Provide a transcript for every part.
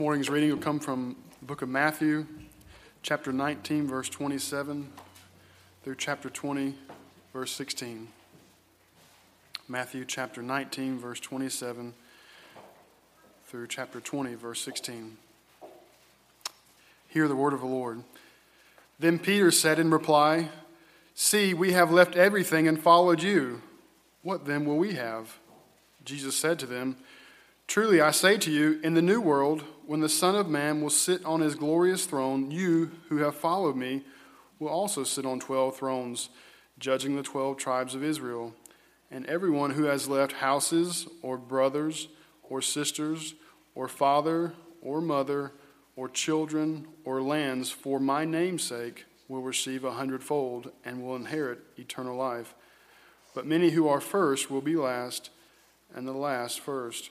morning's reading will come from the book of Matthew, chapter 19, verse 27, through chapter 20, verse 16. Matthew chapter 19, verse 27, through chapter 20, verse 16. Hear the word of the Lord. Then Peter said in reply, See, we have left everything and followed you. What then will we have? Jesus said to them, Truly I say to you, in the new world, when the Son of Man will sit on his glorious throne, you who have followed me will also sit on twelve thrones, judging the twelve tribes of Israel. And everyone who has left houses, or brothers, or sisters, or father, or mother, or children, or lands for my name's sake will receive a hundredfold and will inherit eternal life. But many who are first will be last, and the last first.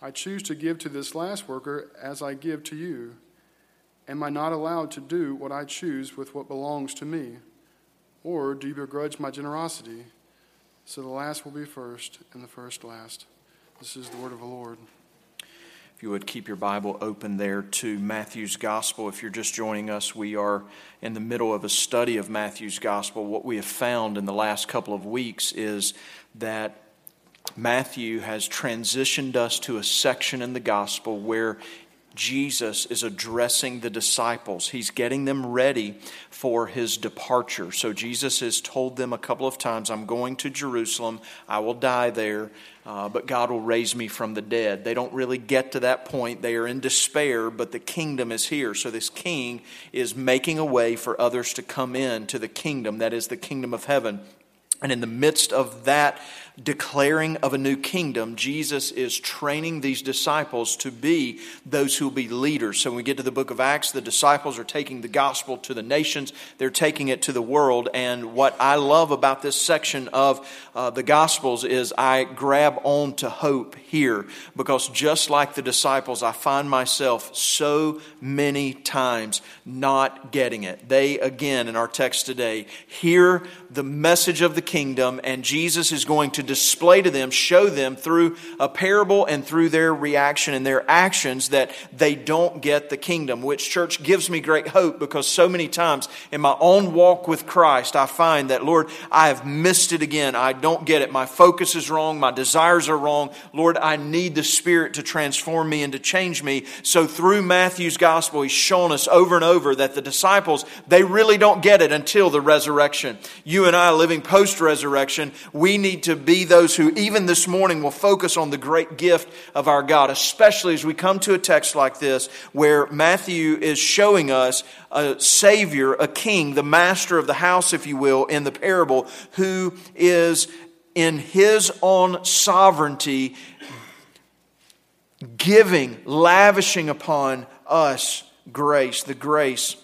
I choose to give to this last worker as I give to you. Am I not allowed to do what I choose with what belongs to me? Or do you begrudge my generosity? So the last will be first, and the first last. This is the word of the Lord. If you would keep your Bible open there to Matthew's Gospel. If you're just joining us, we are in the middle of a study of Matthew's Gospel. What we have found in the last couple of weeks is that Matthew has transitioned us to a section in the gospel where Jesus is addressing the disciples. He's getting them ready for his departure. So Jesus has told them a couple of times, I'm going to Jerusalem. I will die there, uh, but God will raise me from the dead. They don't really get to that point. They are in despair, but the kingdom is here. So this king is making a way for others to come in to the kingdom, that is the kingdom of heaven. And in the midst of that declaring of a new kingdom, Jesus is training these disciples to be those who will be leaders. So when we get to the book of Acts, the disciples are taking the gospel to the nations, they're taking it to the world. And what I love about this section of uh, the gospels is I grab on to hope here because just like the disciples, I find myself so many times not getting it. They, again, in our text today, hear the message of the kingdom, and Jesus is going to display to them, show them through a parable and through their reaction and their actions that they don't get the kingdom, which church gives me great hope because so many times in my own walk with Christ, I find that, Lord, I have missed it again. I don't get it. My focus is wrong. My desires are wrong. Lord, I need the Spirit to transform me and to change me. So through Matthew's gospel, he's shown us over and over that the disciples, they really don't get it until the resurrection. You and I living post resurrection, we need to be those who, even this morning, will focus on the great gift of our God, especially as we come to a text like this where Matthew is showing us a Savior, a King, the master of the house, if you will, in the parable, who is in his own sovereignty giving, lavishing upon us grace, the grace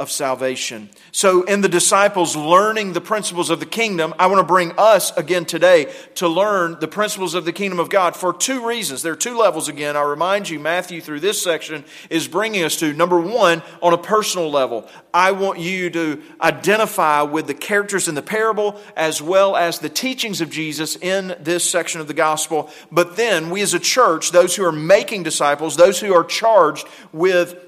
of salvation. So, in the disciples learning the principles of the kingdom, I want to bring us again today to learn the principles of the kingdom of God for two reasons. There are two levels again. I remind you, Matthew, through this section, is bringing us to number one, on a personal level. I want you to identify with the characters in the parable as well as the teachings of Jesus in this section of the gospel. But then, we as a church, those who are making disciples, those who are charged with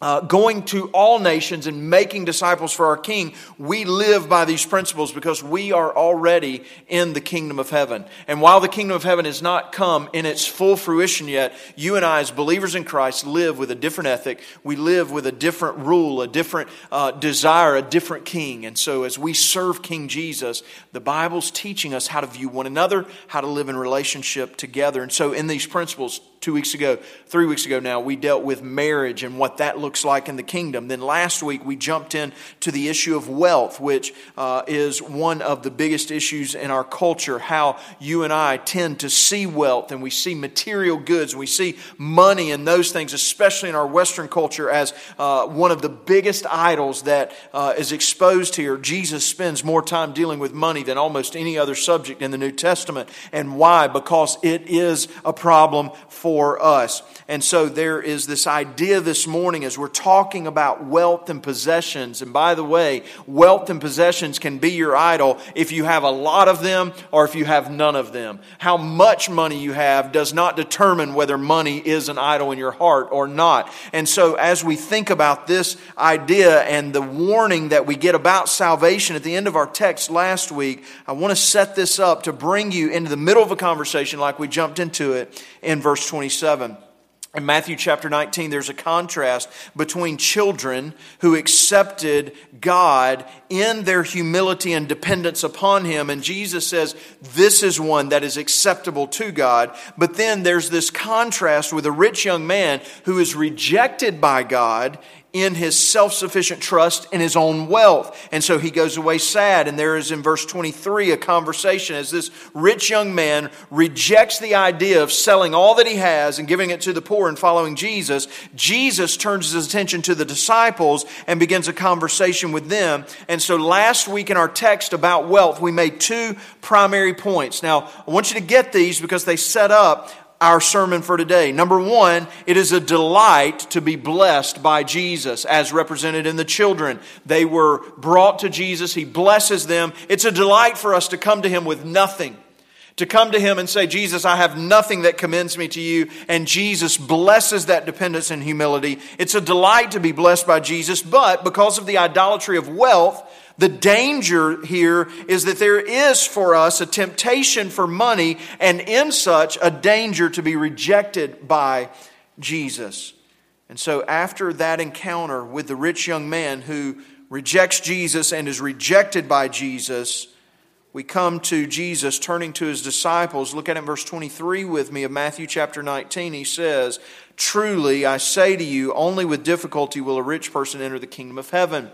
uh, going to all nations and making disciples for our King, we live by these principles because we are already in the kingdom of heaven. And while the kingdom of heaven has not come in its full fruition yet, you and I, as believers in Christ, live with a different ethic. We live with a different rule, a different uh, desire, a different king. And so, as we serve King Jesus, the Bible's teaching us how to view one another, how to live in relationship together. And so, in these principles, two weeks ago, three weeks ago now, we dealt with marriage and what that looks like in the kingdom. Then last week, we jumped in to the issue of wealth, which uh, is one of the biggest issues in our culture. How you and I tend to see wealth and we see material goods and we see money and those things, especially in our Western culture, as uh, one of the biggest idols that uh, is exposed here. Jesus spends more time dealing with money than almost any other subject in the New Testament. And why? Because it is a problem for for us. And so there is this idea this morning as we're talking about wealth and possessions. And by the way, wealth and possessions can be your idol if you have a lot of them or if you have none of them. How much money you have does not determine whether money is an idol in your heart or not. And so as we think about this idea and the warning that we get about salvation at the end of our text last week, I want to set this up to bring you into the middle of a conversation like we jumped into it in verse 27. In Matthew chapter 19, there's a contrast between children who accepted God in their humility and dependence upon Him. And Jesus says, This is one that is acceptable to God. But then there's this contrast with a rich young man who is rejected by God in his self sufficient trust in his own wealth. And so he goes away sad. And there is in verse 23 a conversation as this rich young man rejects the idea of selling all that he has and giving it to the poor and following Jesus. Jesus turns his attention to the disciples and begins a conversation with them. And so last week in our text about wealth, we made two primary points. Now, I want you to get these because they set up our sermon for today. Number one, it is a delight to be blessed by Jesus as represented in the children. They were brought to Jesus. He blesses them. It's a delight for us to come to Him with nothing. To come to Him and say, Jesus, I have nothing that commends me to you. And Jesus blesses that dependence and humility. It's a delight to be blessed by Jesus, but because of the idolatry of wealth, the danger here is that there is for us a temptation for money, and in such, a danger to be rejected by Jesus. And so, after that encounter with the rich young man who rejects Jesus and is rejected by Jesus, we come to Jesus turning to his disciples. Look at it in verse 23 with me of Matthew chapter 19. He says, Truly, I say to you, only with difficulty will a rich person enter the kingdom of heaven.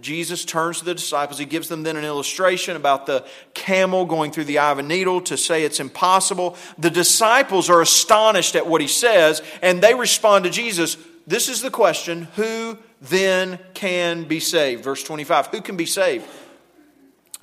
Jesus turns to the disciples. He gives them then an illustration about the camel going through the eye of a needle to say it's impossible. The disciples are astonished at what he says, and they respond to Jesus. This is the question Who then can be saved? Verse 25 Who can be saved?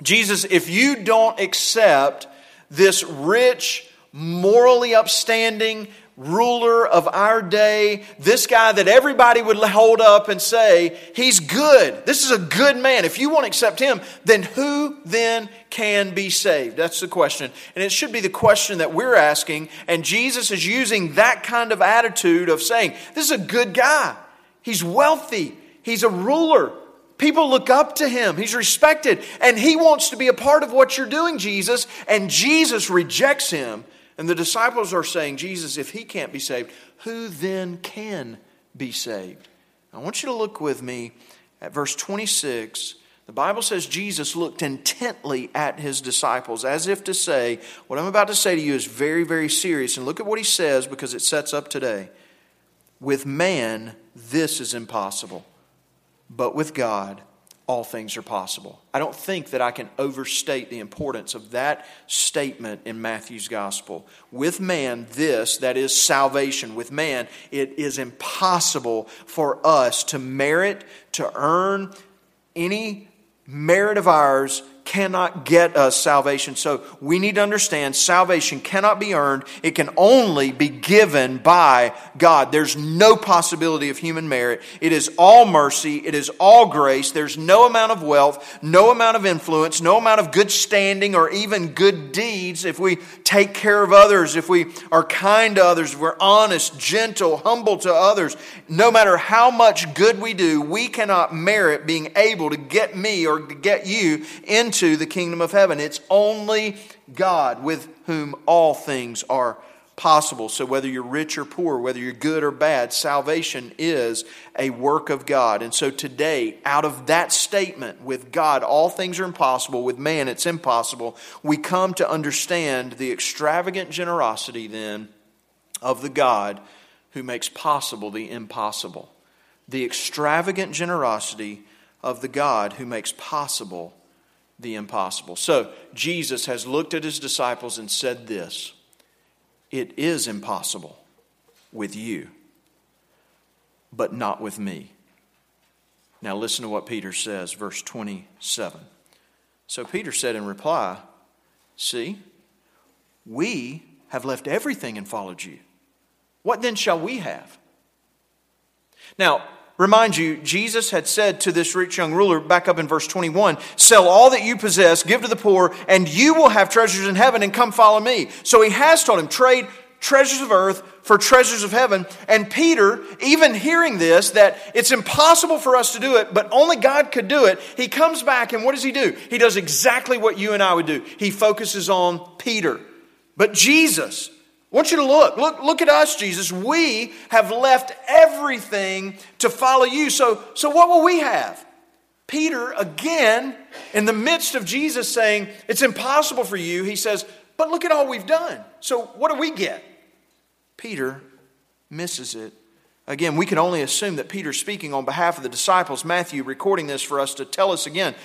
Jesus, if you don't accept this rich, morally upstanding, ruler of our day, this guy that everybody would hold up and say, he's good. This is a good man. If you won't accept him, then who then can be saved? That's the question. And it should be the question that we're asking. And Jesus is using that kind of attitude of saying, this is a good guy. He's wealthy. He's a ruler. People look up to him. He's respected. And he wants to be a part of what you're doing, Jesus. And Jesus rejects him and the disciples are saying, Jesus, if he can't be saved, who then can be saved? I want you to look with me at verse 26. The Bible says Jesus looked intently at his disciples as if to say, What I'm about to say to you is very, very serious. And look at what he says because it sets up today. With man, this is impossible, but with God, all things are possible. I don't think that I can overstate the importance of that statement in Matthew's gospel. With man, this, that is salvation, with man, it is impossible for us to merit, to earn any merit of ours cannot get us salvation. So we need to understand salvation cannot be earned. It can only be given by God. There's no possibility of human merit. It is all mercy. It is all grace. There's no amount of wealth, no amount of influence, no amount of good standing or even good deeds if we take care of others, if we are kind to others, if we're honest, gentle, humble to others. No matter how much good we do, we cannot merit being able to get me or to get you into into the kingdom of heaven. It's only God with whom all things are possible. So, whether you're rich or poor, whether you're good or bad, salvation is a work of God. And so, today, out of that statement, with God, all things are impossible, with man, it's impossible, we come to understand the extravagant generosity then of the God who makes possible the impossible. The extravagant generosity of the God who makes possible the impossible. So Jesus has looked at his disciples and said this It is impossible with you, but not with me. Now listen to what Peter says, verse 27. So Peter said in reply, See, we have left everything and followed you. What then shall we have? Now, remind you, Jesus had said to this rich young ruler, back up in verse 21, sell all that you possess, give to the poor, and you will have treasures in heaven, and come follow me. So he has told him, trade treasures of earth for treasures of heaven. And Peter, even hearing this, that it's impossible for us to do it, but only God could do it, he comes back and what does he do? He does exactly what you and I would do. He focuses on Peter. But Jesus, I want you to look. Look, look at us, Jesus. We have left everything to follow you. So, so what will we have? Peter, again, in the midst of Jesus saying, It's impossible for you, he says, But look at all we've done. So what do we get? Peter misses it. Again, we can only assume that Peter's speaking on behalf of the disciples. Matthew recording this for us to tell us again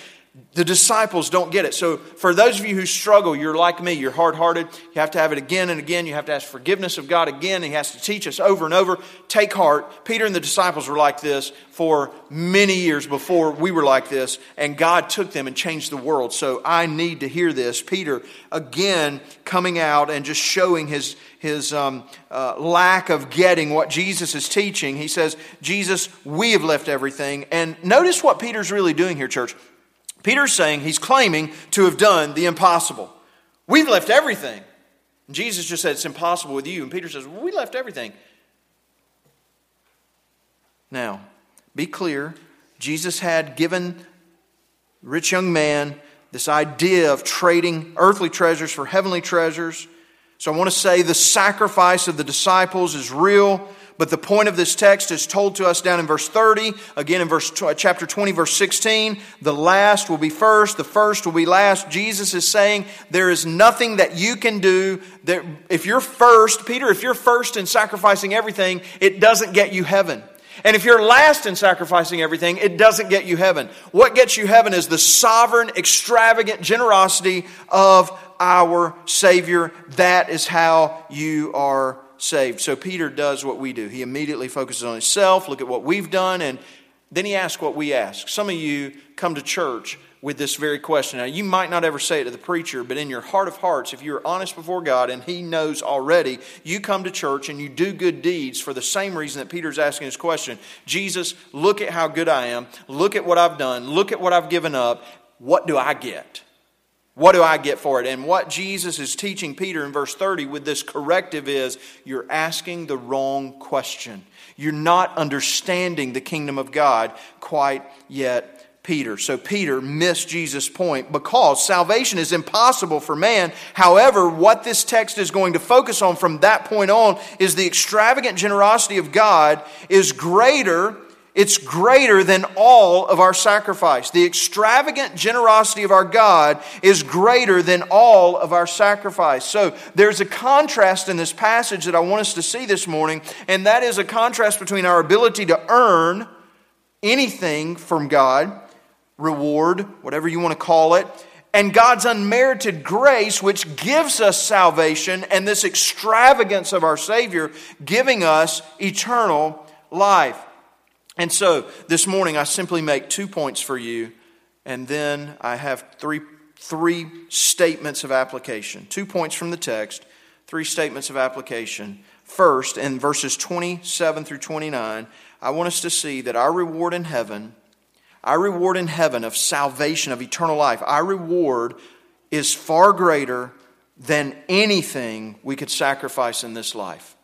the disciples don't get it. So, for those of you who struggle, you're like me, you're hard hearted. You have to have it again and again. You have to ask forgiveness of God again. He has to teach us over and over. Take heart. Peter and the disciples were like this for many years before we were like this, and God took them and changed the world. So, I need to hear this. Peter, again, coming out and just showing his, his um, uh, lack of getting what Jesus is teaching. He says, Jesus, we have left everything. And notice what Peter's really doing here, church. Peter's saying he's claiming to have done the impossible. We've left everything. And Jesus just said it's impossible with you. And Peter says, well, We left everything. Now, be clear. Jesus had given rich young man this idea of trading earthly treasures for heavenly treasures. So I want to say the sacrifice of the disciples is real. But the point of this text is told to us down in verse 30, again in verse uh, chapter 20 verse 16, the last will be first, the first will be last. Jesus is saying there is nothing that you can do that if you're first, Peter, if you're first in sacrificing everything, it doesn't get you heaven. And if you're last in sacrificing everything, it doesn't get you heaven. What gets you heaven is the sovereign, extravagant generosity of our Savior. That is how you are saved. So Peter does what we do. He immediately focuses on himself, look at what we've done, and then he asks what we ask. Some of you come to church with this very question. Now, you might not ever say it to the preacher, but in your heart of hearts, if you're honest before God and He knows already, you come to church and you do good deeds for the same reason that Peter's asking his question Jesus, look at how good I am. Look at what I've done. Look at what I've given up. What do I get? What do I get for it? And what Jesus is teaching Peter in verse 30 with this corrective is you're asking the wrong question. You're not understanding the kingdom of God quite yet. Peter. So Peter missed Jesus' point because salvation is impossible for man. However, what this text is going to focus on from that point on is the extravagant generosity of God is greater it's greater than all of our sacrifice. The extravagant generosity of our God is greater than all of our sacrifice. So there's a contrast in this passage that I want us to see this morning, and that is a contrast between our ability to earn anything from God reward, whatever you want to call it, and God's unmerited grace, which gives us salvation, and this extravagance of our Savior giving us eternal life. And so this morning, I simply make two points for you, and then I have three, three statements of application. Two points from the text, three statements of application. First, in verses 27 through 29, I want us to see that our reward in heaven our reward in heaven of salvation, of eternal life, our reward is far greater than anything we could sacrifice in this life.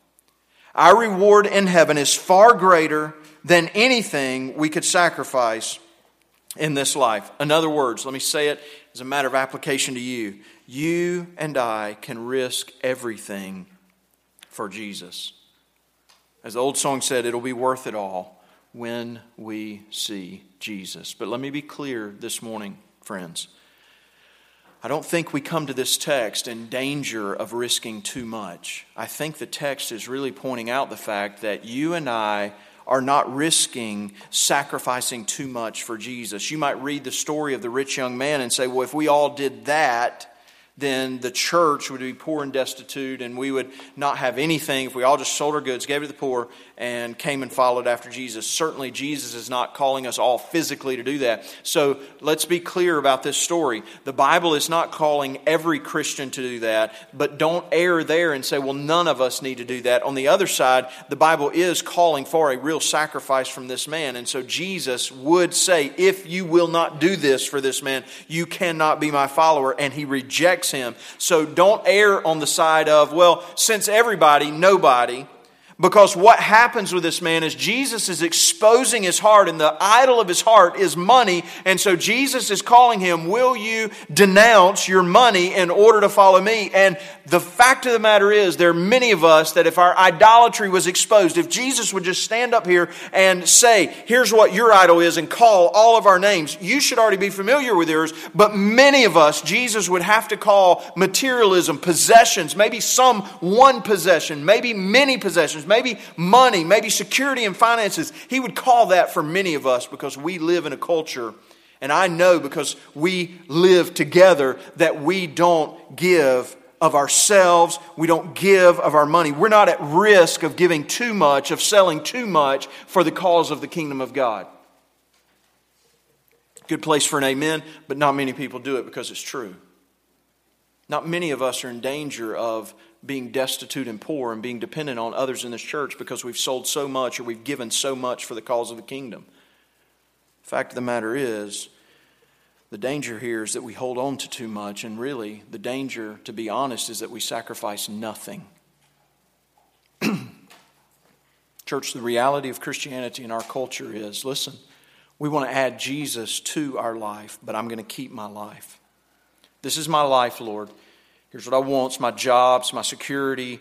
Our reward in heaven is far greater than anything we could sacrifice in this life. In other words, let me say it as a matter of application to you. You and I can risk everything for Jesus. As the old song said, it'll be worth it all when we see Jesus. But let me be clear this morning, friends. I don't think we come to this text in danger of risking too much. I think the text is really pointing out the fact that you and I are not risking sacrificing too much for Jesus. You might read the story of the rich young man and say, well, if we all did that, then the church would be poor and destitute, and we would not have anything if we all just sold our goods, gave it to the poor, and came and followed after Jesus. Certainly, Jesus is not calling us all physically to do that. So let's be clear about this story. The Bible is not calling every Christian to do that, but don't err there and say, well, none of us need to do that. On the other side, the Bible is calling for a real sacrifice from this man. And so Jesus would say, if you will not do this for this man, you cannot be my follower. And he rejects him. So don't err on the side of, well, since everybody, nobody. Because what happens with this man is Jesus is exposing his heart, and the idol of his heart is money. And so Jesus is calling him, Will you denounce your money in order to follow me? And the fact of the matter is, there are many of us that if our idolatry was exposed, if Jesus would just stand up here and say, Here's what your idol is, and call all of our names, you should already be familiar with yours. But many of us, Jesus would have to call materialism, possessions, maybe some one possession, maybe many possessions maybe money, maybe security and finances. He would call that for many of us because we live in a culture, and I know because we live together, that we don't give of ourselves. We don't give of our money. We're not at risk of giving too much, of selling too much for the cause of the kingdom of God. Good place for an amen, but not many people do it because it's true. Not many of us are in danger of being destitute and poor and being dependent on others in this church because we've sold so much or we've given so much for the cause of the kingdom. Fact of the matter is, the danger here is that we hold on to too much, and really, the danger, to be honest, is that we sacrifice nothing. Church, the reality of Christianity in our culture is listen, we want to add Jesus to our life, but I'm going to keep my life. This is my life, Lord. Here's what I want it's my jobs, my security,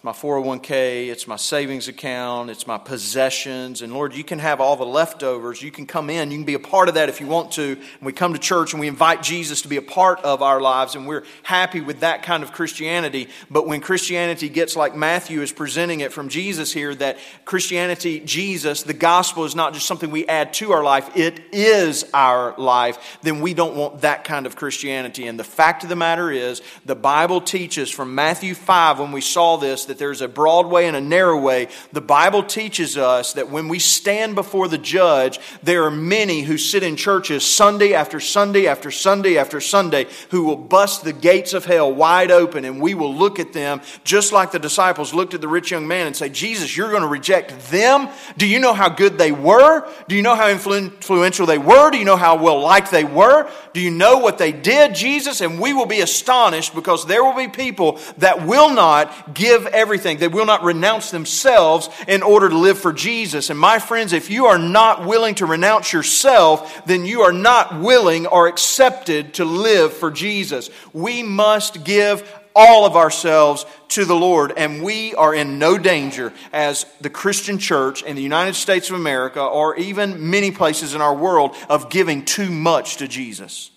it's my 401k, it's my savings account, it's my possessions. And Lord, you can have all the leftovers. You can come in, you can be a part of that if you want to. And we come to church and we invite Jesus to be a part of our lives, and we're happy with that kind of Christianity. But when Christianity gets like Matthew is presenting it from Jesus here, that Christianity, Jesus, the gospel is not just something we add to our life, it is our life, then we don't want that kind of Christianity. And the fact of the matter is, the Bible teaches from Matthew 5, when we saw this, that there's a broad way and a narrow way. The Bible teaches us that when we stand before the judge, there are many who sit in churches Sunday after Sunday after Sunday after Sunday who will bust the gates of hell wide open, and we will look at them just like the disciples looked at the rich young man and say, Jesus, you're going to reject them? Do you know how good they were? Do you know how influential they were? Do you know how well liked they were? Do you know what they did, Jesus? And we will be astonished because there will be people that will not give everything. They will not renounce themselves in order to live for Jesus. And my friends, if you are not willing to renounce yourself, then you are not willing or accepted to live for Jesus. We must give all of ourselves to the Lord, and we are in no danger as the Christian church in the United States of America or even many places in our world of giving too much to Jesus.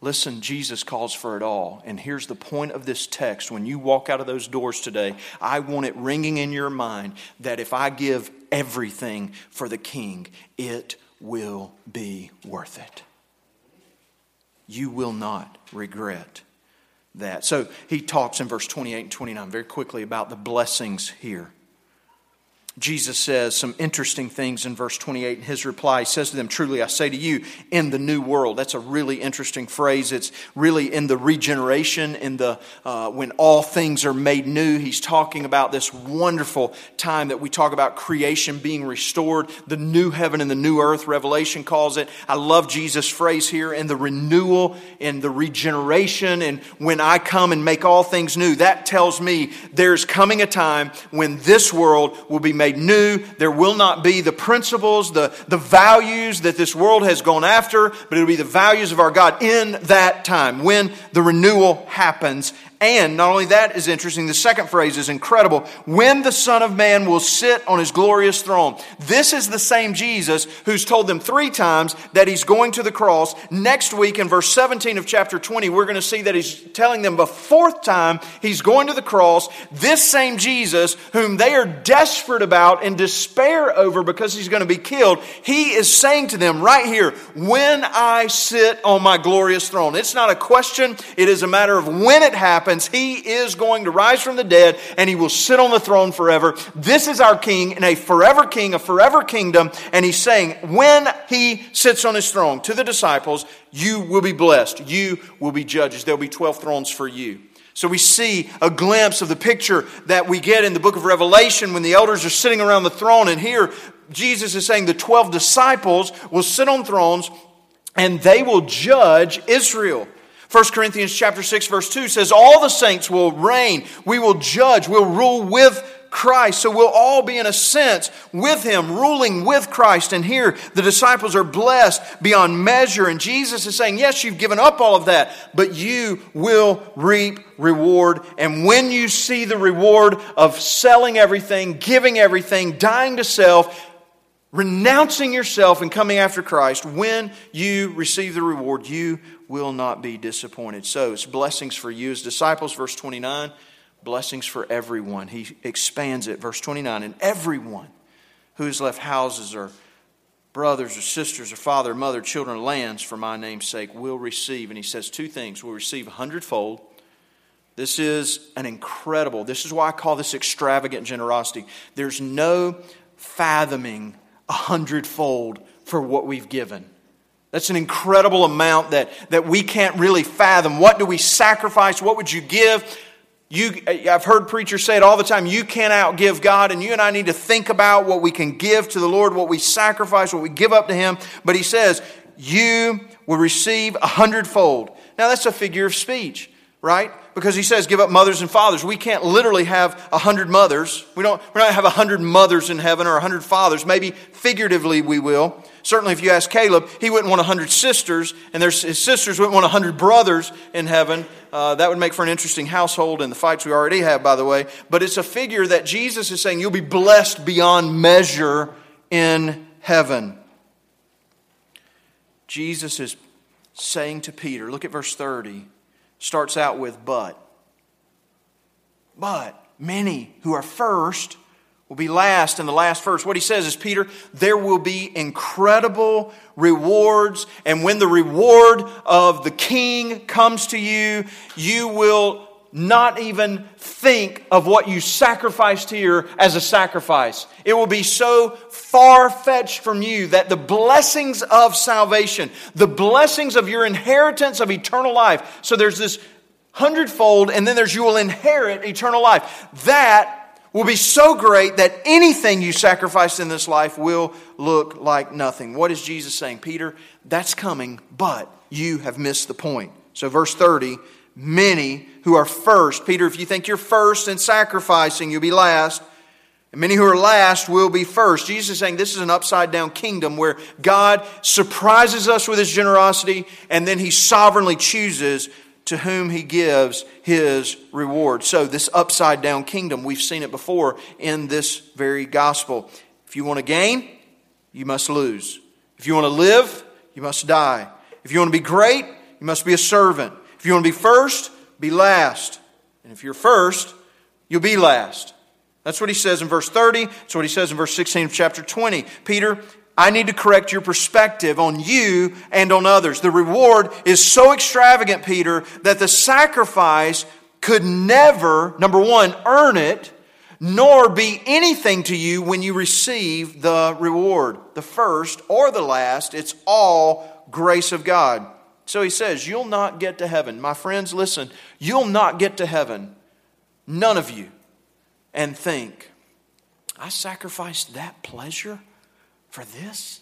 Listen, Jesus calls for it all. And here's the point of this text. When you walk out of those doors today, I want it ringing in your mind that if I give everything for the king, it will be worth it. You will not regret that. So he talks in verse 28 and 29 very quickly about the blessings here. Jesus says some interesting things in verse 28 in his reply. He says to them, Truly I say to you, in the new world. That's a really interesting phrase. It's really in the regeneration, in the uh, when all things are made new. He's talking about this wonderful time that we talk about creation being restored, the new heaven and the new earth, Revelation calls it. I love Jesus' phrase here in the renewal, in the regeneration, and when I come and make all things new. That tells me there's coming a time when this world will be made made new. There will not be the principles, the, the values that this world has gone after, but it'll be the values of our God in that time when the renewal happens and not only that is interesting, the second phrase is incredible. When the Son of Man will sit on his glorious throne. This is the same Jesus who's told them three times that he's going to the cross. Next week in verse 17 of chapter 20, we're going to see that he's telling them the fourth time he's going to the cross. This same Jesus, whom they are desperate about and despair over because he's going to be killed, he is saying to them right here, when I sit on my glorious throne. It's not a question. It is a matter of when it happens happens, he is going to rise from the dead and he will sit on the throne forever. This is our king and a forever king, a forever kingdom. And he's saying, when he sits on his throne to the disciples, you will be blessed. You will be judges. There'll be 12 thrones for you. So we see a glimpse of the picture that we get in the book of Revelation when the elders are sitting around the throne. And here Jesus is saying the 12 disciples will sit on thrones and they will judge Israel. 1 Corinthians chapter 6 verse 2 says all the saints will reign, we will judge, we'll rule with Christ. So we'll all be in a sense with him, ruling with Christ. And here the disciples are blessed beyond measure. And Jesus is saying, Yes, you've given up all of that, but you will reap reward. And when you see the reward of selling everything, giving everything, dying to self, renouncing yourself and coming after Christ, when you receive the reward, you will not be disappointed. So it's blessings for you as disciples, verse 29, blessings for everyone. He expands it, verse 29, and everyone who has left houses or brothers or sisters or father, mother, children, lands for my name's sake will receive. And he says two things will receive a hundredfold. This is an incredible, this is why I call this extravagant generosity. There's no fathoming a hundredfold for what we've given. That's an incredible amount that, that we can't really fathom. What do we sacrifice? What would you give? You, I've heard preachers say it all the time. You can't outgive God, and you and I need to think about what we can give to the Lord, what we sacrifice, what we give up to Him. But He says, You will receive a hundredfold. Now, that's a figure of speech, right? Because He says, Give up mothers and fathers. We can't literally have a hundred mothers. We don't, we don't have a hundred mothers in heaven or a hundred fathers. Maybe figuratively we will. Certainly, if you ask Caleb, he wouldn't want 100 sisters, and his sisters wouldn't want 100 brothers in heaven. Uh, that would make for an interesting household and the fights we already have, by the way. But it's a figure that Jesus is saying you'll be blessed beyond measure in heaven. Jesus is saying to Peter, look at verse 30, starts out with, but. But many who are first will be last in the last verse. What he says is, Peter, there will be incredible rewards. And when the reward of the king comes to you, you will not even think of what you sacrificed here as a sacrifice. It will be so far fetched from you that the blessings of salvation, the blessings of your inheritance of eternal life, so there's this hundredfold, and then there's you will inherit eternal life. That will be so great that anything you sacrifice in this life will look like nothing. What is Jesus saying? Peter, that's coming, but you have missed the point. So, verse 30 many who are first, Peter, if you think you're first in sacrificing, you'll be last. And many who are last will be first. Jesus is saying this is an upside down kingdom where God surprises us with his generosity and then he sovereignly chooses to whom he gives his reward. So, this upside down kingdom, we've seen it before in this very gospel. If you want to gain, you must lose. If you want to live, you must die. If you want to be great, you must be a servant. If you want to be first, be last. And if you're first, you'll be last. That's what he says in verse 30. That's what he says in verse 16 of chapter 20. Peter, I need to correct your perspective on you and on others. The reward is so extravagant, Peter, that the sacrifice could never, number one, earn it, nor be anything to you when you receive the reward. The first or the last, it's all grace of God. So he says, You'll not get to heaven. My friends, listen, you'll not get to heaven, none of you, and think, I sacrificed that pleasure for this?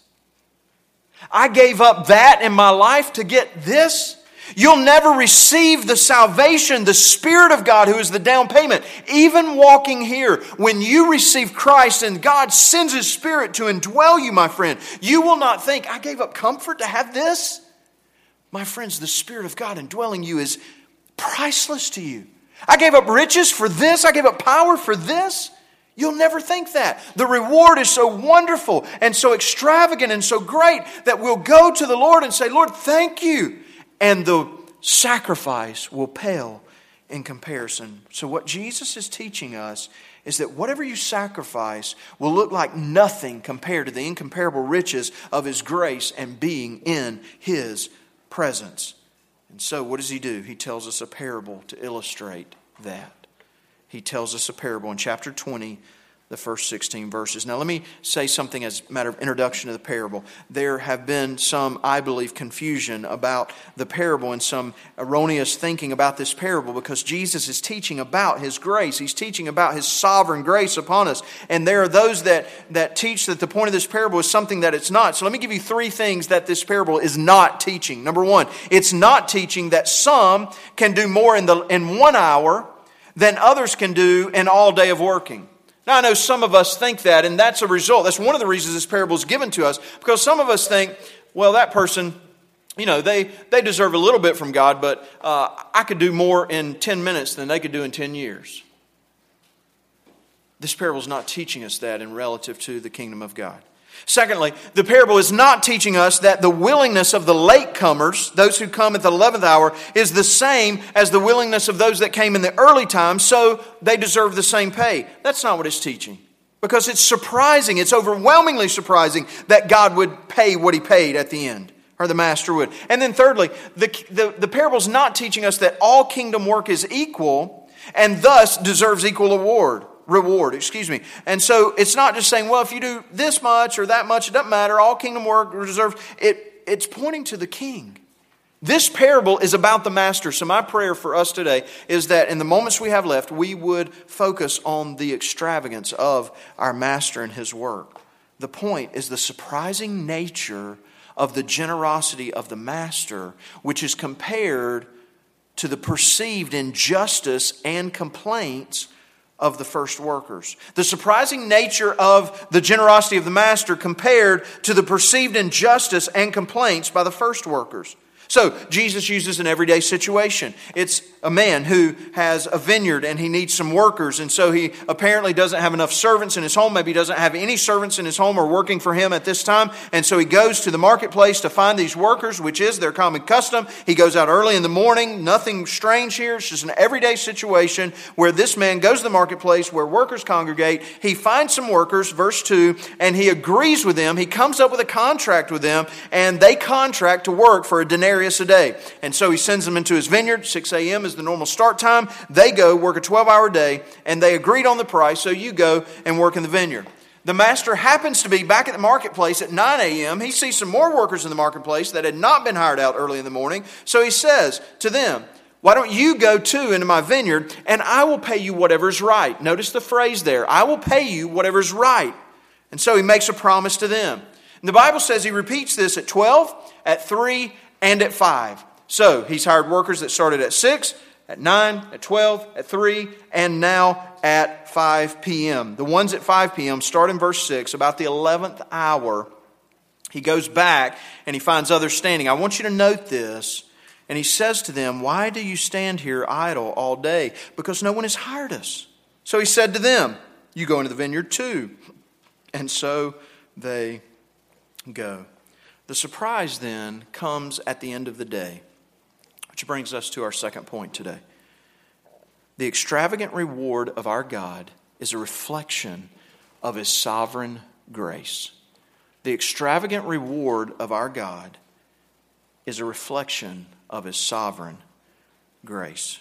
I gave up that in my life to get this? You'll never receive the salvation, the Spirit of God, who is the down payment. Even walking here, when you receive Christ and God sends His Spirit to indwell you, my friend, you will not think, I gave up comfort to have this. My friends, the Spirit of God indwelling you is priceless to you. I gave up riches for this, I gave up power for this. You'll never think that. The reward is so wonderful and so extravagant and so great that we'll go to the Lord and say, Lord, thank you. And the sacrifice will pale in comparison. So, what Jesus is teaching us is that whatever you sacrifice will look like nothing compared to the incomparable riches of His grace and being in His presence. And so, what does he do? He tells us a parable to illustrate that. He tells us a parable in chapter 20, the first 16 verses. Now, let me say something as a matter of introduction to the parable. There have been some, I believe, confusion about the parable and some erroneous thinking about this parable because Jesus is teaching about His grace. He's teaching about His sovereign grace upon us. And there are those that, that teach that the point of this parable is something that it's not. So, let me give you three things that this parable is not teaching. Number one, it's not teaching that some can do more in, the, in one hour than others can do in all day of working. Now, I know some of us think that, and that's a result. That's one of the reasons this parable is given to us, because some of us think, well, that person, you know, they, they deserve a little bit from God, but uh, I could do more in 10 minutes than they could do in 10 years. This parable is not teaching us that in relative to the kingdom of God. Secondly, the parable is not teaching us that the willingness of the latecomers, those who come at the 11th hour, is the same as the willingness of those that came in the early time, so they deserve the same pay. That's not what it's teaching. Because it's surprising, it's overwhelmingly surprising that God would pay what he paid at the end, or the master would. And then, thirdly, the, the, the parable is not teaching us that all kingdom work is equal and thus deserves equal award reward, excuse me. And so it's not just saying, well, if you do this much or that much, it doesn't matter. All kingdom work deserves it. It's pointing to the king. This parable is about the master. So, my prayer for us today is that in the moments we have left, we would focus on the extravagance of our master and his work. The point is the surprising nature of the generosity of the master, which is compared to the perceived injustice and complaints of the first workers. The surprising nature of the generosity of the master compared to the perceived injustice and complaints by the first workers. So, Jesus uses an everyday situation. It's a man who has a vineyard and he needs some workers, and so he apparently doesn't have enough servants in his home. Maybe he doesn't have any servants in his home or working for him at this time, and so he goes to the marketplace to find these workers, which is their common custom. He goes out early in the morning, nothing strange here. It's just an everyday situation where this man goes to the marketplace where workers congregate. He finds some workers, verse 2, and he agrees with them. He comes up with a contract with them, and they contract to work for a denarius a day. And so he sends them into his vineyard. 6 a.m. is the normal start time. They go, work a 12 hour day, and they agreed on the price, so you go and work in the vineyard. The master happens to be back at the marketplace at 9 a.m. He sees some more workers in the marketplace that had not been hired out early in the morning. So he says to them, Why don't you go too into my vineyard, and I will pay you whatever's right? Notice the phrase there I will pay you whatever's right. And so he makes a promise to them. And the Bible says he repeats this at 12, at 3, and at 5. So he's hired workers that started at 6, at 9, at 12, at 3, and now at 5 p.m. The ones at 5 p.m. start in verse 6, about the 11th hour. He goes back and he finds others standing. I want you to note this. And he says to them, Why do you stand here idle all day? Because no one has hired us. So he said to them, You go into the vineyard too. And so they go. The surprise then comes at the end of the day. Which brings us to our second point today. The extravagant reward of our God is a reflection of His sovereign grace. The extravagant reward of our God is a reflection of His sovereign grace.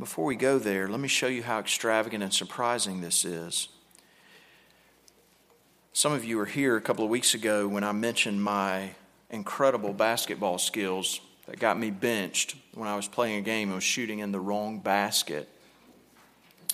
Before we go there, let me show you how extravagant and surprising this is. Some of you were here a couple of weeks ago when I mentioned my incredible basketball skills that got me benched when I was playing a game and was shooting in the wrong basket.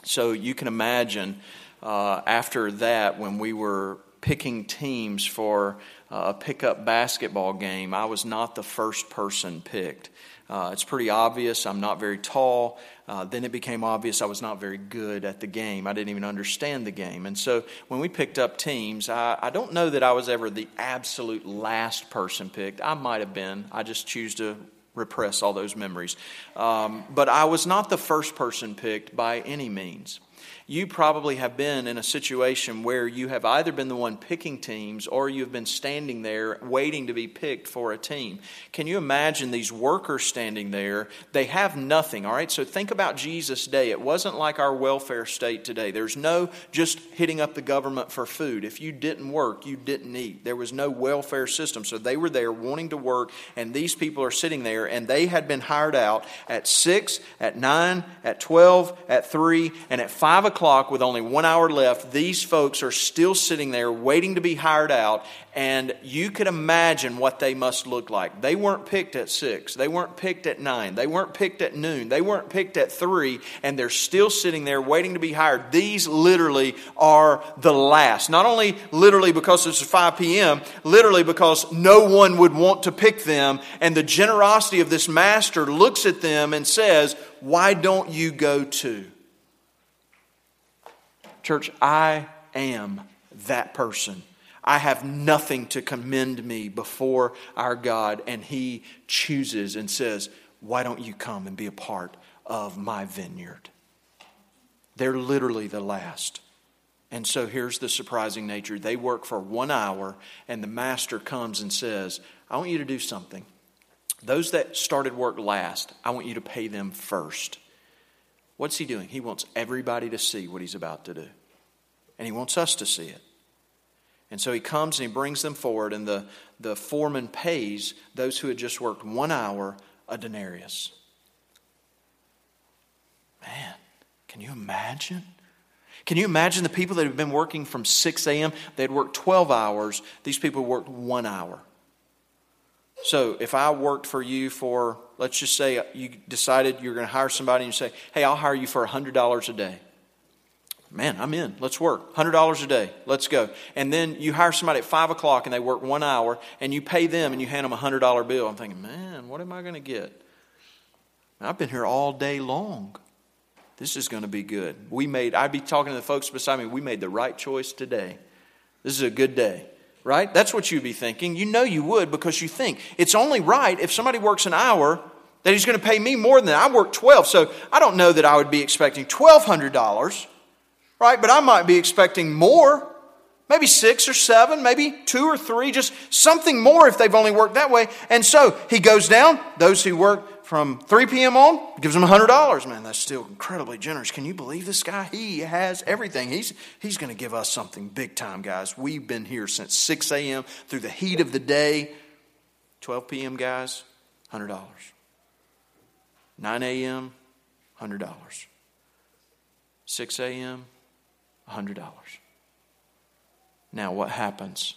So you can imagine uh, after that, when we were picking teams for uh, a pickup basketball game, I was not the first person picked. Uh, it's pretty obvious I'm not very tall. Uh, then it became obvious I was not very good at the game. I didn't even understand the game. And so when we picked up teams, I, I don't know that I was ever the absolute last person picked. I might have been. I just choose to repress all those memories. Um, but I was not the first person picked by any means you probably have been in a situation where you have either been the one picking teams or you've been standing there waiting to be picked for a team. Can you imagine these workers standing there? They have nothing, all right? So think about Jesus' day. It wasn't like our welfare state today. There's no just hitting up the government for food. If you didn't work, you didn't eat. There was no welfare system. So they were there wanting to work, and these people are sitting there, and they had been hired out at 6, at 9, at 12, at 3, and at 5 o'clock o'clock with only one hour left, these folks are still sitting there waiting to be hired out, and you could imagine what they must look like. They weren't picked at six, they weren't picked at nine, they weren't picked at noon, they weren't picked at three, and they're still sitting there waiting to be hired. These literally are the last. Not only literally because it's 5 p.m., literally because no one would want to pick them, and the generosity of this master looks at them and says, Why don't you go too? Church, I am that person. I have nothing to commend me before our God, and He chooses and says, Why don't you come and be a part of my vineyard? They're literally the last. And so here's the surprising nature they work for one hour, and the master comes and says, I want you to do something. Those that started work last, I want you to pay them first. What's he doing? He wants everybody to see what he's about to do. And he wants us to see it. And so he comes and he brings them forward, and the, the foreman pays those who had just worked one hour a denarius. Man, can you imagine? Can you imagine the people that have been working from 6 a.m.? They'd worked 12 hours. These people worked one hour. So if I worked for you for, let's just say you decided you're going to hire somebody and you say, hey, I'll hire you for $100 a day. Man, I'm in. Let's work. $100 a day. Let's go. And then you hire somebody at 5 o'clock and they work one hour and you pay them and you hand them a $100 bill. I'm thinking, man, what am I going to get? I've been here all day long. This is going to be good. We made, I'd be talking to the folks beside me, we made the right choice today. This is a good day right? That's what you'd be thinking. You know you would because you think it's only right if somebody works an hour that he's going to pay me more than that. I work 12, so I don't know that I would be expecting $1,200, right? But I might be expecting more. Maybe six or seven, maybe two or three, just something more if they've only worked that way. And so he goes down. Those who work from 3 p.m. on, gives them $100. Man, that's still incredibly generous. Can you believe this guy? He has everything. He's, he's going to give us something big time, guys. We've been here since 6 a.m. through the heat of the day. 12 p.m., guys, $100. 9 a.m., $100. 6 a.m., $100. Now, what happens?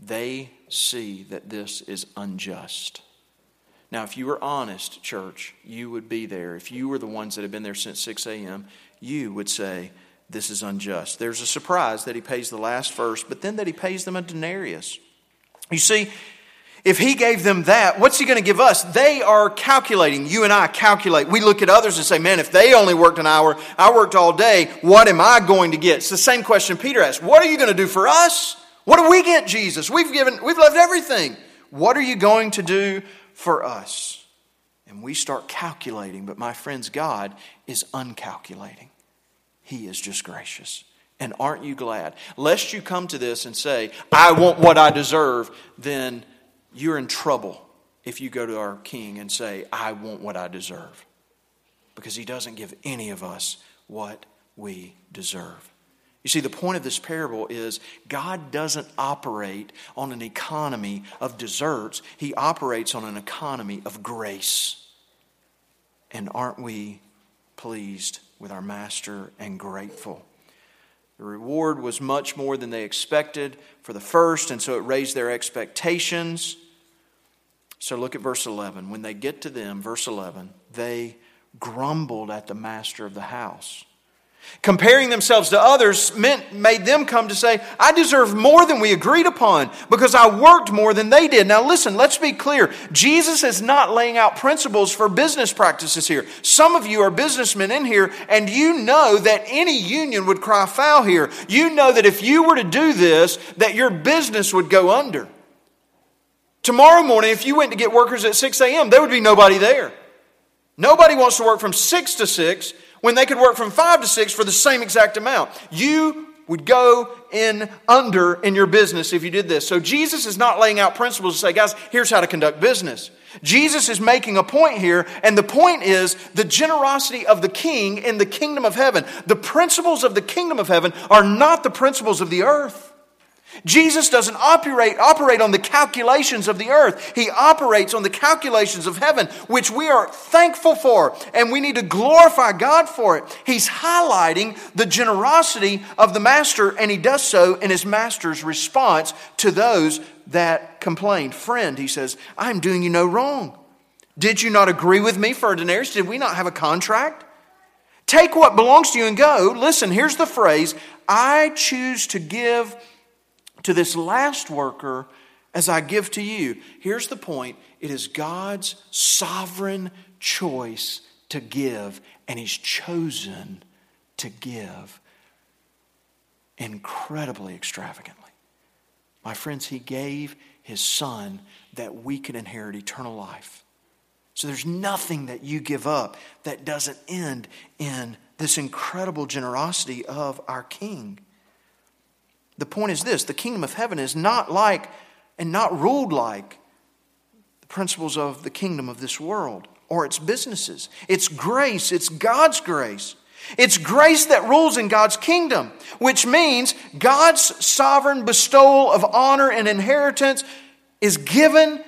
They see that this is unjust. Now, if you were honest, church, you would be there. If you were the ones that have been there since 6 a.m., you would say, This is unjust. There's a surprise that he pays the last first, but then that he pays them a denarius. You see, if he gave them that, what's he going to give us? They are calculating. You and I calculate. We look at others and say, man, if they only worked an hour, I worked all day, what am I going to get? It's the same question Peter asked. What are you going to do for us? What do we get, Jesus? We've given, we've left everything. What are you going to do for us. And we start calculating, but my friends, God is uncalculating. He is just gracious. And aren't you glad? Lest you come to this and say, I want what I deserve, then you're in trouble. if you go to our king and say, I want what I deserve? Because he doesn't give any of us what we deserve. You see, the point of this parable is God doesn't operate on an economy of deserts, He operates on an economy of grace. And aren't we pleased with our Master and grateful? The reward was much more than they expected for the first, and so it raised their expectations. So look at verse 11. When they get to them, verse 11, they grumbled at the master of the house. Comparing themselves to others meant, made them come to say, I deserve more than we agreed upon because I worked more than they did. Now, listen, let's be clear. Jesus is not laying out principles for business practices here. Some of you are businessmen in here, and you know that any union would cry foul here. You know that if you were to do this, that your business would go under. Tomorrow morning, if you went to get workers at 6 a.m., there would be nobody there. Nobody wants to work from 6 to 6 when they could work from 5 to 6 for the same exact amount. You would go in under in your business if you did this. So Jesus is not laying out principles to say, guys, here's how to conduct business. Jesus is making a point here, and the point is the generosity of the king in the kingdom of heaven. The principles of the kingdom of heaven are not the principles of the earth. Jesus doesn't operate, operate on the calculations of the earth. He operates on the calculations of heaven, which we are thankful for, and we need to glorify God for it. He's highlighting the generosity of the master, and he does so in his master's response to those that complained. Friend, he says, I'm doing you no wrong. Did you not agree with me for a denarius? Did we not have a contract? Take what belongs to you and go. Listen, here's the phrase I choose to give to this last worker as I give to you. Here's the point it is God's sovereign choice to give, and He's chosen to give incredibly extravagantly. My friends, He gave His Son that we could inherit eternal life. So there's nothing that you give up that doesn't end in this incredible generosity of our King. The point is this the kingdom of heaven is not like and not ruled like the principles of the kingdom of this world or its businesses. It's grace, it's God's grace. It's grace that rules in God's kingdom, which means God's sovereign bestowal of honor and inheritance is given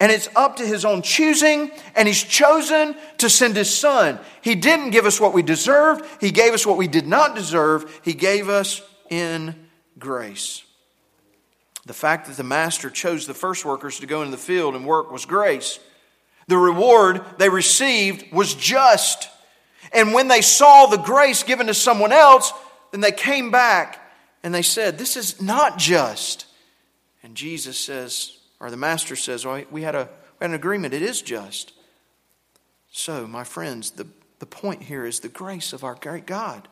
and it's up to his own choosing, and he's chosen to send his son. He didn't give us what we deserved, he gave us what we did not deserve. He gave us in grace. The fact that the master chose the first workers to go into the field and work was grace. The reward they received was just. And when they saw the grace given to someone else, then they came back and they said, This is not just. And Jesus says, or the master says, well, we, had a, we had an agreement, it is just. So, my friends, the, the point here is the grace of our great God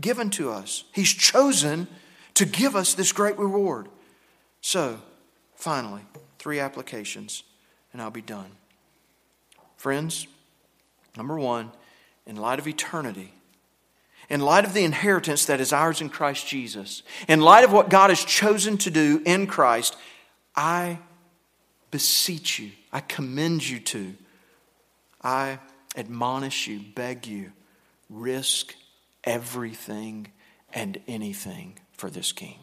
given to us. He's chosen to give us this great reward. So, finally, three applications, and I'll be done. Friends, number one, in light of eternity, in light of the inheritance that is ours in Christ Jesus, in light of what God has chosen to do in Christ, I beseech you, I commend you to, I admonish you, beg you, risk everything and anything for this king.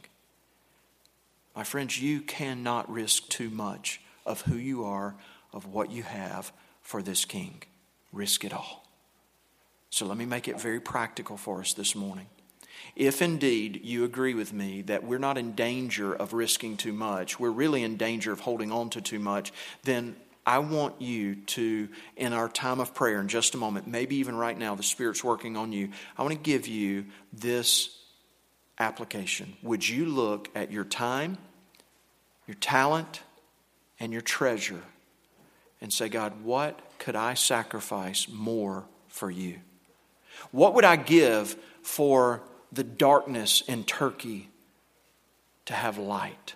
My friends, you cannot risk too much of who you are, of what you have for this king. Risk it all. So let me make it very practical for us this morning. If indeed you agree with me that we're not in danger of risking too much, we're really in danger of holding on to too much, then I want you to, in our time of prayer in just a moment, maybe even right now, the Spirit's working on you. I want to give you this application. Would you look at your time, your talent, and your treasure and say, God, what could I sacrifice more for you? What would I give for the darkness in Turkey to have light?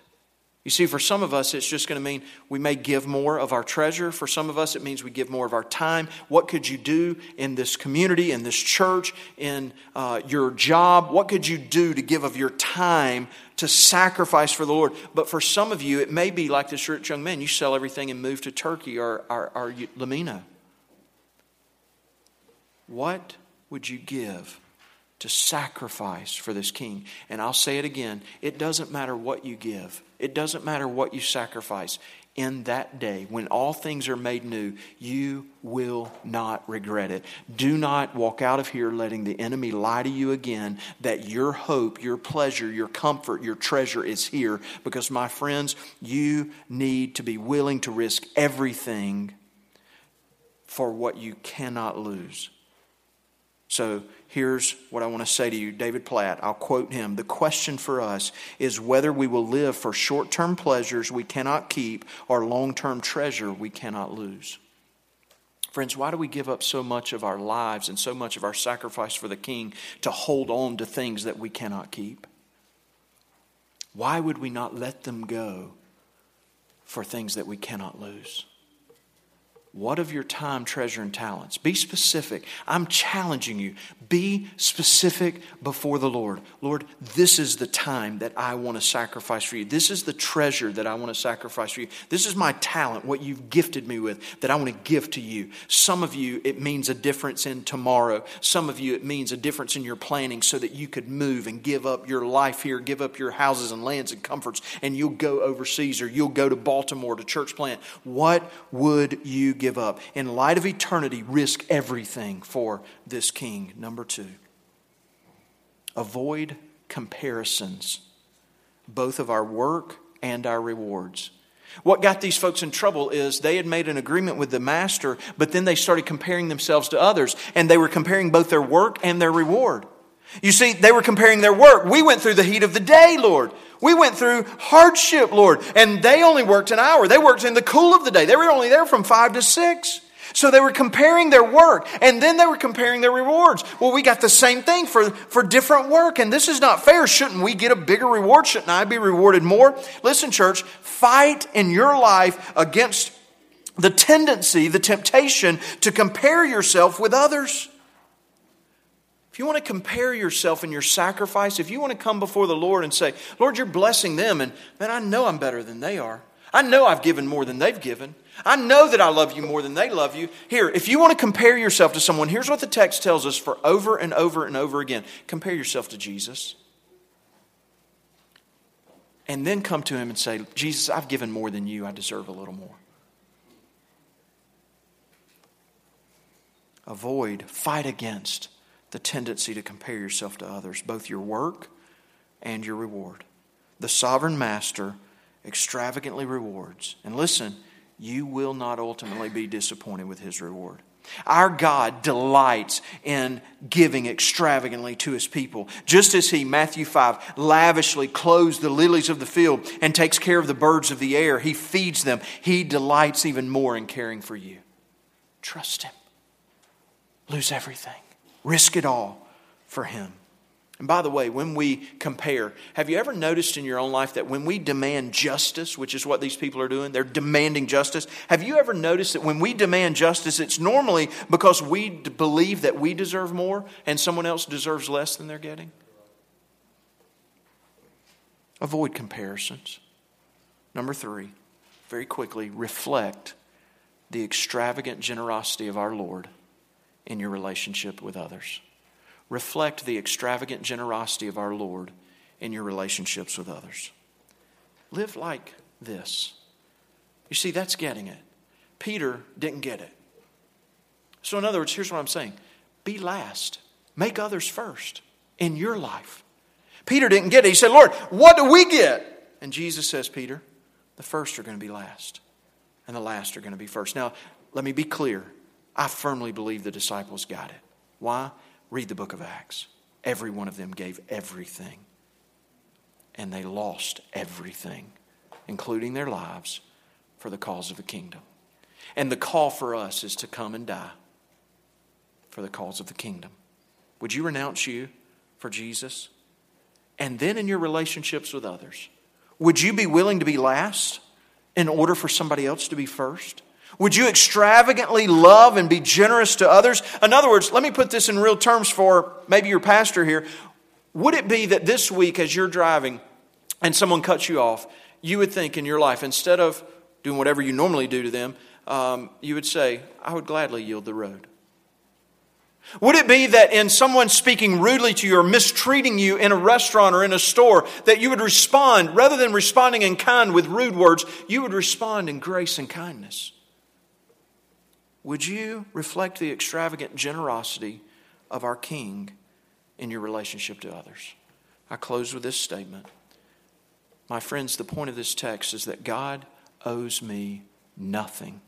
You see, for some of us, it's just going to mean we may give more of our treasure. For some of us, it means we give more of our time. What could you do in this community, in this church, in uh, your job? What could you do to give of your time to sacrifice for the Lord? But for some of you, it may be like this rich young man. You sell everything and move to Turkey or, or, or Lamina. What would you give to sacrifice for this king? And I'll say it again it doesn't matter what you give, it doesn't matter what you sacrifice. In that day, when all things are made new, you will not regret it. Do not walk out of here letting the enemy lie to you again that your hope, your pleasure, your comfort, your treasure is here. Because, my friends, you need to be willing to risk everything for what you cannot lose. So here's what I want to say to you David Platt. I'll quote him. The question for us is whether we will live for short term pleasures we cannot keep or long term treasure we cannot lose. Friends, why do we give up so much of our lives and so much of our sacrifice for the King to hold on to things that we cannot keep? Why would we not let them go for things that we cannot lose? What of your time, treasure, and talents? Be specific. I'm challenging you. Be specific before the Lord. Lord, this is the time that I want to sacrifice for you. This is the treasure that I want to sacrifice for you. This is my talent, what you've gifted me with, that I want to give to you. Some of you, it means a difference in tomorrow. Some of you, it means a difference in your planning so that you could move and give up your life here, give up your houses and lands and comforts, and you'll go overseas or you'll go to Baltimore to church plant. What would you give? Give up. In light of eternity, risk everything for this king. Number two, avoid comparisons, both of our work and our rewards. What got these folks in trouble is they had made an agreement with the master, but then they started comparing themselves to others, and they were comparing both their work and their reward. You see, they were comparing their work. We went through the heat of the day, Lord. We went through hardship, Lord. And they only worked an hour. They worked in the cool of the day. They were only there from five to six. So they were comparing their work and then they were comparing their rewards. Well, we got the same thing for, for different work, and this is not fair. Shouldn't we get a bigger reward? Shouldn't I be rewarded more? Listen, church, fight in your life against the tendency, the temptation to compare yourself with others. If you want to compare yourself and your sacrifice, if you want to come before the Lord and say, Lord, you're blessing them, and man, I know I'm better than they are. I know I've given more than they've given. I know that I love you more than they love you. Here, if you want to compare yourself to someone, here's what the text tells us for over and over and over again compare yourself to Jesus. And then come to him and say, Jesus, I've given more than you. I deserve a little more. Avoid, fight against the tendency to compare yourself to others, both your work and your reward. The sovereign master extravagantly rewards. And listen, you will not ultimately be disappointed with his reward. Our God delights in giving extravagantly to his people. Just as he, Matthew 5, lavishly clothes the lilies of the field and takes care of the birds of the air, he feeds them. He delights even more in caring for you. Trust him. Lose everything. Risk it all for Him. And by the way, when we compare, have you ever noticed in your own life that when we demand justice, which is what these people are doing, they're demanding justice. Have you ever noticed that when we demand justice, it's normally because we believe that we deserve more and someone else deserves less than they're getting? Avoid comparisons. Number three, very quickly, reflect the extravagant generosity of our Lord in your relationship with others. Reflect the extravagant generosity of our Lord in your relationships with others. Live like this. You see, that's getting it. Peter didn't get it. So, in other words, here's what I'm saying be last, make others first in your life. Peter didn't get it. He said, Lord, what do we get? And Jesus says, Peter, the first are going to be last, and the last are going to be first. Now, let me be clear. I firmly believe the disciples got it. Why? Read the book of Acts. Every one of them gave everything, and they lost everything, including their lives, for the cause of the kingdom. And the call for us is to come and die for the cause of the kingdom. Would you renounce you for Jesus? And then in your relationships with others, Would you be willing to be last in order for somebody else to be first? Would you extravagantly love and be generous to others? In other words, let me put this in real terms for maybe your pastor here. Would it be that this week, as you're driving and someone cuts you off, you would think in your life, instead of doing whatever you normally do to them, um, you would say, I would gladly yield the road? Would it be that in someone speaking rudely to you or mistreating you in a restaurant or in a store, that you would respond, rather than responding in kind with rude words, you would respond in grace and kindness? Would you reflect the extravagant generosity of our King in your relationship to others? I close with this statement. My friends, the point of this text is that God owes me nothing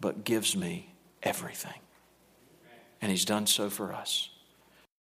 but gives me everything and He's done so for us.